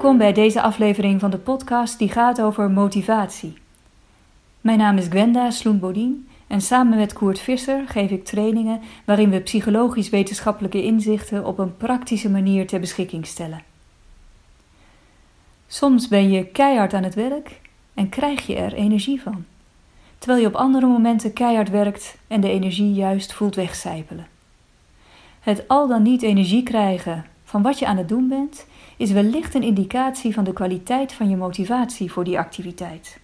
Welkom bij deze aflevering van de podcast die gaat over motivatie. Mijn naam is Gwenda Sloenbodien en samen met Koert Visser geef ik trainingen waarin we psychologisch-wetenschappelijke inzichten op een praktische manier ter beschikking stellen. Soms ben je keihard aan het werk en krijg je er energie van, terwijl je op andere momenten keihard werkt en de energie juist voelt wegcijpelen. Het al dan niet energie krijgen van wat je aan het doen bent, is wellicht een indicatie van de kwaliteit van je motivatie voor die activiteit.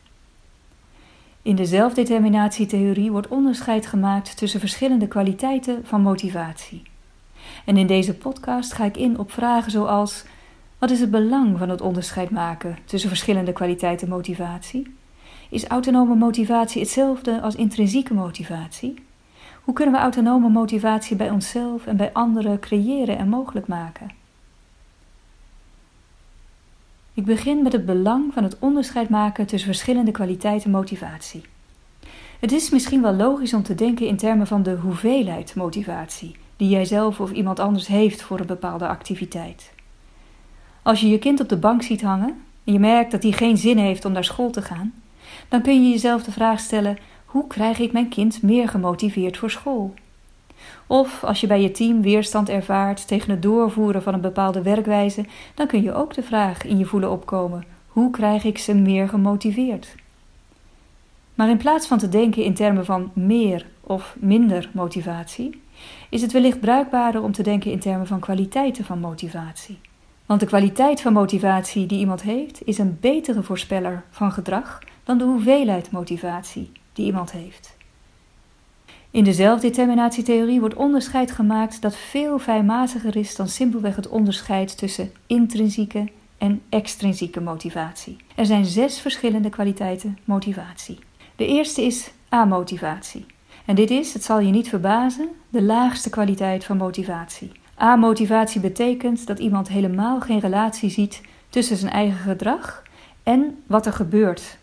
In de zelfdeterminatietheorie wordt onderscheid gemaakt tussen verschillende kwaliteiten van motivatie. En in deze podcast ga ik in op vragen zoals: wat is het belang van het onderscheid maken tussen verschillende kwaliteiten motivatie? Is autonome motivatie hetzelfde als intrinsieke motivatie? Hoe kunnen we autonome motivatie bij onszelf en bij anderen creëren en mogelijk maken? Ik begin met het belang van het onderscheid maken tussen verschillende kwaliteiten motivatie. Het is misschien wel logisch om te denken in termen van de hoeveelheid motivatie die jij zelf of iemand anders heeft voor een bepaalde activiteit. Als je je kind op de bank ziet hangen en je merkt dat hij geen zin heeft om naar school te gaan, dan kun je jezelf de vraag stellen: hoe krijg ik mijn kind meer gemotiveerd voor school? Of als je bij je team weerstand ervaart tegen het doorvoeren van een bepaalde werkwijze, dan kun je ook de vraag in je voelen opkomen: hoe krijg ik ze meer gemotiveerd? Maar in plaats van te denken in termen van meer of minder motivatie, is het wellicht bruikbaarder om te denken in termen van kwaliteiten van motivatie. Want de kwaliteit van motivatie die iemand heeft, is een betere voorspeller van gedrag dan de hoeveelheid motivatie die iemand heeft. In de zelfdeterminatietheorie wordt onderscheid gemaakt dat veel fijnmaziger is dan simpelweg het onderscheid tussen intrinsieke en extrinsieke motivatie. Er zijn zes verschillende kwaliteiten motivatie. De eerste is amotivatie. En dit is, het zal je niet verbazen, de laagste kwaliteit van motivatie. Amotivatie betekent dat iemand helemaal geen relatie ziet tussen zijn eigen gedrag en wat er gebeurt.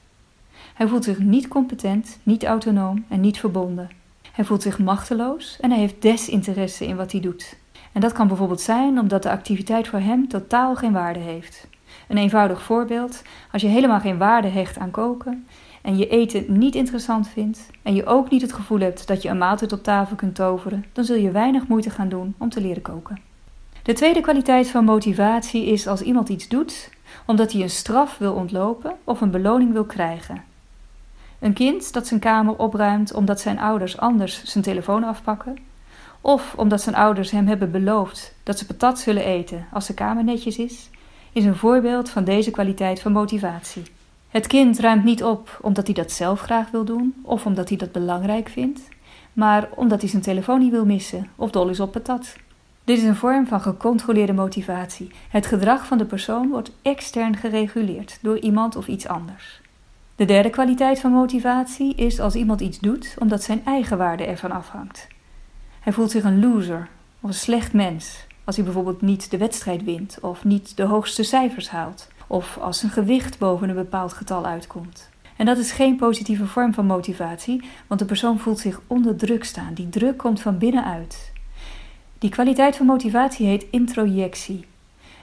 Hij voelt zich niet competent, niet autonoom en niet verbonden. Hij voelt zich machteloos en hij heeft desinteresse in wat hij doet. En dat kan bijvoorbeeld zijn omdat de activiteit voor hem totaal geen waarde heeft. Een eenvoudig voorbeeld: als je helemaal geen waarde hecht aan koken en je eten niet interessant vindt en je ook niet het gevoel hebt dat je een maaltijd op tafel kunt toveren, dan zul je weinig moeite gaan doen om te leren koken. De tweede kwaliteit van motivatie is als iemand iets doet omdat hij een straf wil ontlopen of een beloning wil krijgen. Een kind dat zijn kamer opruimt omdat zijn ouders anders zijn telefoon afpakken, of omdat zijn ouders hem hebben beloofd dat ze patat zullen eten als de kamer netjes is, is een voorbeeld van deze kwaliteit van motivatie. Het kind ruimt niet op omdat hij dat zelf graag wil doen of omdat hij dat belangrijk vindt, maar omdat hij zijn telefoon niet wil missen of dol is op patat. Dit is een vorm van gecontroleerde motivatie. Het gedrag van de persoon wordt extern gereguleerd door iemand of iets anders. De derde kwaliteit van motivatie is als iemand iets doet omdat zijn eigen waarde ervan afhangt. Hij voelt zich een loser of een slecht mens als hij bijvoorbeeld niet de wedstrijd wint of niet de hoogste cijfers haalt of als zijn gewicht boven een bepaald getal uitkomt. En dat is geen positieve vorm van motivatie, want de persoon voelt zich onder druk staan. Die druk komt van binnenuit. Die kwaliteit van motivatie heet introjectie.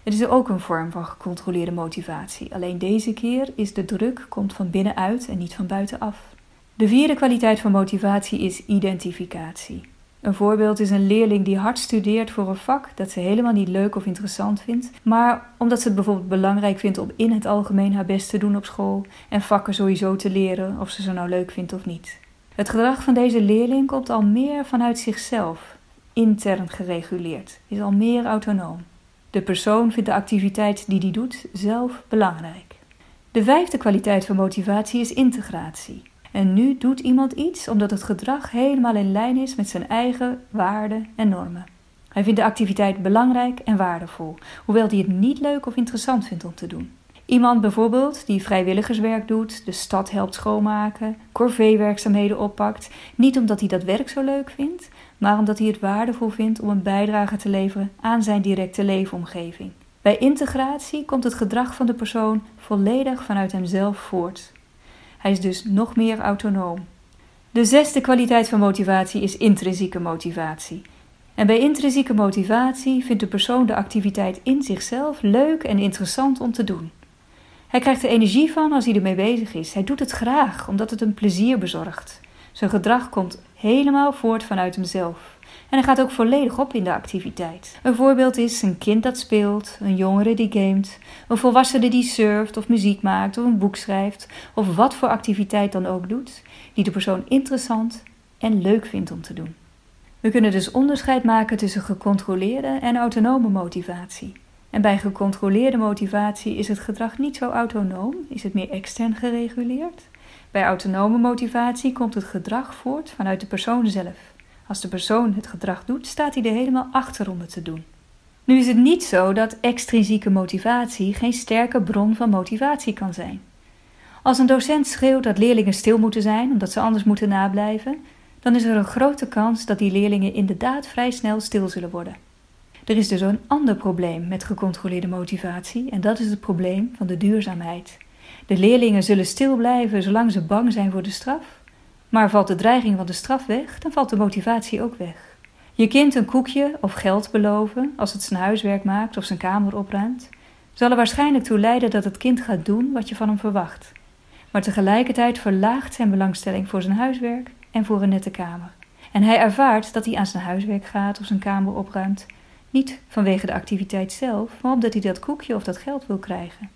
Het is ook een vorm van gecontroleerde motivatie. Alleen deze keer is de druk komt van binnenuit en niet van buitenaf. De vierde kwaliteit van motivatie is identificatie. Een voorbeeld is een leerling die hard studeert voor een vak dat ze helemaal niet leuk of interessant vindt, maar omdat ze het bijvoorbeeld belangrijk vindt om in het algemeen haar best te doen op school en vakken sowieso te leren of ze ze nou leuk vindt of niet. Het gedrag van deze leerling komt al meer vanuit zichzelf, intern gereguleerd, is al meer autonoom. De persoon vindt de activiteit die die doet zelf belangrijk. De vijfde kwaliteit van motivatie is integratie. En nu doet iemand iets omdat het gedrag helemaal in lijn is met zijn eigen waarden en normen. Hij vindt de activiteit belangrijk en waardevol, hoewel hij het niet leuk of interessant vindt om te doen. Iemand bijvoorbeeld die vrijwilligerswerk doet, de stad helpt schoonmaken, corvée-werkzaamheden oppakt, niet omdat hij dat werk zo leuk vindt, maar omdat hij het waardevol vindt om een bijdrage te leveren aan zijn directe leefomgeving. Bij integratie komt het gedrag van de persoon volledig vanuit hemzelf voort. Hij is dus nog meer autonoom. De zesde kwaliteit van motivatie is intrinsieke motivatie. En bij intrinsieke motivatie vindt de persoon de activiteit in zichzelf leuk en interessant om te doen. Hij krijgt er energie van als hij ermee bezig is. Hij doet het graag omdat het hem plezier bezorgt. Zijn gedrag komt helemaal voort vanuit hemzelf. En hij gaat ook volledig op in de activiteit. Een voorbeeld is een kind dat speelt, een jongere die gamet, een volwassene die surft of muziek maakt of een boek schrijft of wat voor activiteit dan ook doet, die de persoon interessant en leuk vindt om te doen. We kunnen dus onderscheid maken tussen gecontroleerde en autonome motivatie. En bij gecontroleerde motivatie is het gedrag niet zo autonoom, is het meer extern gereguleerd. Bij autonome motivatie komt het gedrag voort vanuit de persoon zelf. Als de persoon het gedrag doet, staat hij er helemaal achter om het te doen. Nu is het niet zo dat extrinsieke motivatie geen sterke bron van motivatie kan zijn. Als een docent schreeuwt dat leerlingen stil moeten zijn omdat ze anders moeten nablijven, dan is er een grote kans dat die leerlingen inderdaad vrij snel stil zullen worden. Er is dus een ander probleem met gecontroleerde motivatie en dat is het probleem van de duurzaamheid. De leerlingen zullen stil blijven zolang ze bang zijn voor de straf, maar valt de dreiging van de straf weg, dan valt de motivatie ook weg. Je kind een koekje of geld beloven als het zijn huiswerk maakt of zijn kamer opruimt, zal er waarschijnlijk toe leiden dat het kind gaat doen wat je van hem verwacht. Maar tegelijkertijd verlaagt zijn belangstelling voor zijn huiswerk en voor een nette kamer. En hij ervaart dat hij aan zijn huiswerk gaat of zijn kamer opruimt, niet vanwege de activiteit zelf, maar omdat hij dat koekje of dat geld wil krijgen.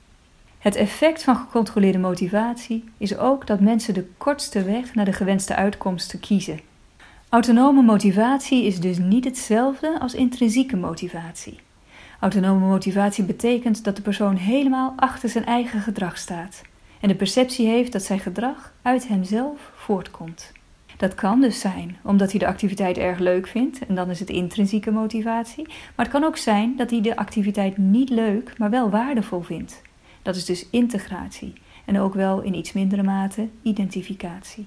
Het effect van gecontroleerde motivatie is ook dat mensen de kortste weg naar de gewenste uitkomsten kiezen. Autonome motivatie is dus niet hetzelfde als intrinsieke motivatie. Autonome motivatie betekent dat de persoon helemaal achter zijn eigen gedrag staat en de perceptie heeft dat zijn gedrag uit hemzelf voortkomt. Dat kan dus zijn omdat hij de activiteit erg leuk vindt en dan is het intrinsieke motivatie, maar het kan ook zijn dat hij de activiteit niet leuk, maar wel waardevol vindt. Dat is dus integratie en ook wel in iets mindere mate identificatie.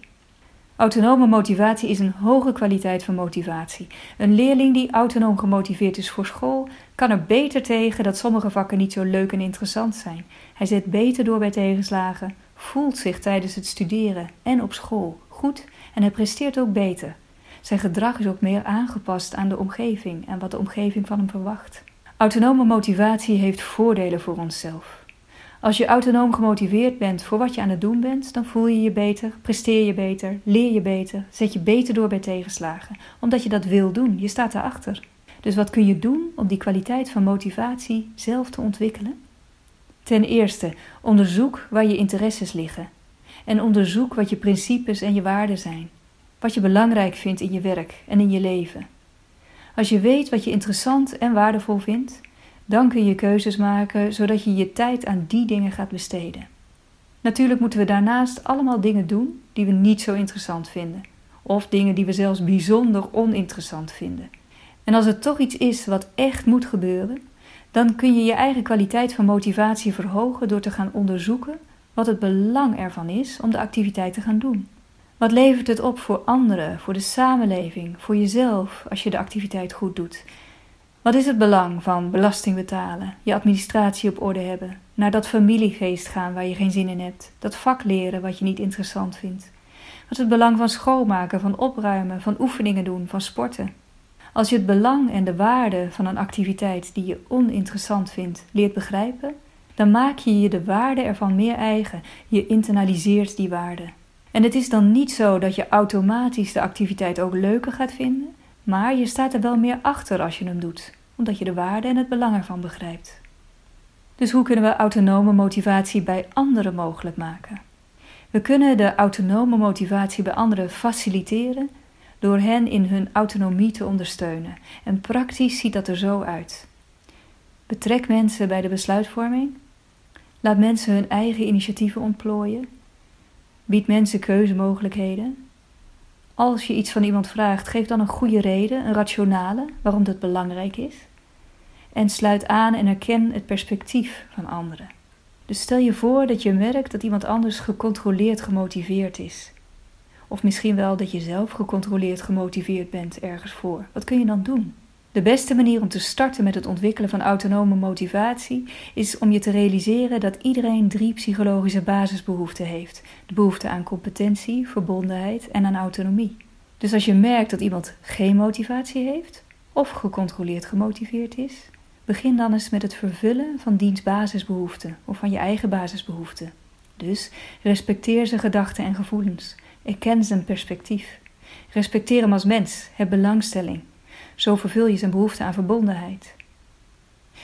Autonome motivatie is een hoge kwaliteit van motivatie. Een leerling die autonoom gemotiveerd is voor school, kan er beter tegen dat sommige vakken niet zo leuk en interessant zijn. Hij zet beter door bij tegenslagen, voelt zich tijdens het studeren en op school goed en hij presteert ook beter. Zijn gedrag is ook meer aangepast aan de omgeving en wat de omgeving van hem verwacht. Autonome motivatie heeft voordelen voor onszelf. Als je autonoom gemotiveerd bent voor wat je aan het doen bent, dan voel je je beter, presteer je beter, leer je beter, zet je beter door bij tegenslagen, omdat je dat wil doen. Je staat daarachter. Dus wat kun je doen om die kwaliteit van motivatie zelf te ontwikkelen? Ten eerste, onderzoek waar je interesses liggen. En onderzoek wat je principes en je waarden zijn. Wat je belangrijk vindt in je werk en in je leven. Als je weet wat je interessant en waardevol vindt, dan kun je keuzes maken zodat je je tijd aan die dingen gaat besteden. Natuurlijk moeten we daarnaast allemaal dingen doen die we niet zo interessant vinden, of dingen die we zelfs bijzonder oninteressant vinden. En als het toch iets is wat echt moet gebeuren, dan kun je je eigen kwaliteit van motivatie verhogen door te gaan onderzoeken wat het belang ervan is om de activiteit te gaan doen. Wat levert het op voor anderen, voor de samenleving, voor jezelf als je de activiteit goed doet? Wat is het belang van belasting betalen, je administratie op orde hebben, naar dat familiefeest gaan waar je geen zin in hebt, dat vak leren wat je niet interessant vindt? Wat is het belang van schoonmaken, van opruimen, van oefeningen doen, van sporten? Als je het belang en de waarde van een activiteit die je oninteressant vindt leert begrijpen, dan maak je je de waarde ervan meer eigen. Je internaliseert die waarde. En het is dan niet zo dat je automatisch de activiteit ook leuker gaat vinden, maar je staat er wel meer achter als je hem doet, omdat je de waarde en het belang ervan begrijpt. Dus hoe kunnen we autonome motivatie bij anderen mogelijk maken? We kunnen de autonome motivatie bij anderen faciliteren door hen in hun autonomie te ondersteunen. En praktisch ziet dat er zo uit. Betrek mensen bij de besluitvorming. Laat mensen hun eigen initiatieven ontplooien. Bied mensen keuzemogelijkheden. Als je iets van iemand vraagt, geef dan een goede reden, een rationale, waarom dat belangrijk is. En sluit aan en erken het perspectief van anderen. Dus stel je voor dat je merkt dat iemand anders gecontroleerd gemotiveerd is. Of misschien wel dat je zelf gecontroleerd gemotiveerd bent ergens voor. Wat kun je dan doen? De beste manier om te starten met het ontwikkelen van autonome motivatie is om je te realiseren dat iedereen drie psychologische basisbehoeften heeft: de behoefte aan competentie, verbondenheid en aan autonomie. Dus als je merkt dat iemand geen motivatie heeft, of gecontroleerd gemotiveerd is, begin dan eens met het vervullen van diens basisbehoeften of van je eigen basisbehoeften. Dus respecteer zijn gedachten en gevoelens, erken zijn perspectief. Respecteer hem als mens, heb belangstelling. Zo vervul je zijn behoefte aan verbondenheid.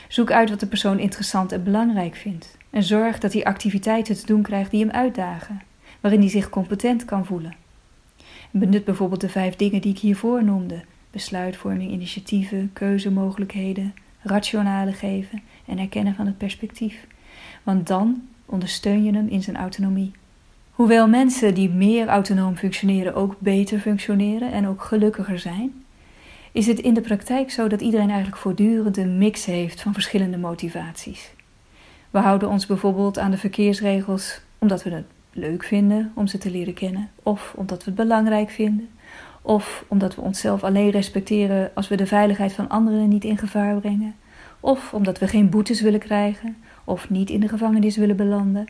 Zoek uit wat de persoon interessant en belangrijk vindt en zorg dat hij activiteiten te doen krijgt die hem uitdagen, waarin hij zich competent kan voelen. Benut bijvoorbeeld de vijf dingen die ik hiervoor noemde: besluitvorming, initiatieven, keuzemogelijkheden, rationale geven en erkennen van het perspectief. Want dan ondersteun je hem in zijn autonomie. Hoewel mensen die meer autonoom functioneren ook beter functioneren en ook gelukkiger zijn, is het in de praktijk zo dat iedereen eigenlijk voortdurend een mix heeft van verschillende motivaties. We houden ons bijvoorbeeld aan de verkeersregels omdat we het leuk vinden om ze te leren kennen, of omdat we het belangrijk vinden, of omdat we onszelf alleen respecteren als we de veiligheid van anderen niet in gevaar brengen, of omdat we geen boetes willen krijgen, of niet in de gevangenis willen belanden.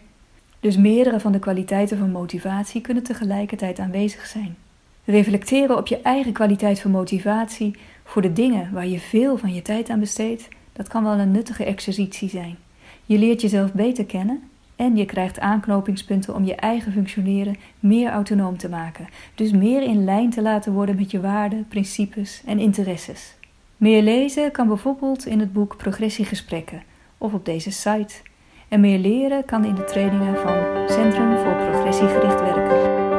Dus meerdere van de kwaliteiten van motivatie kunnen tegelijkertijd aanwezig zijn. Reflecteren op je eigen kwaliteit van motivatie voor de dingen waar je veel van je tijd aan besteedt, dat kan wel een nuttige exercitie zijn. Je leert jezelf beter kennen en je krijgt aanknopingspunten om je eigen functioneren meer autonoom te maken, dus meer in lijn te laten worden met je waarden, principes en interesses. Meer lezen kan bijvoorbeeld in het boek Progressiegesprekken of op deze site. En meer leren kan in de trainingen van Centrum voor Progressiegericht Werken.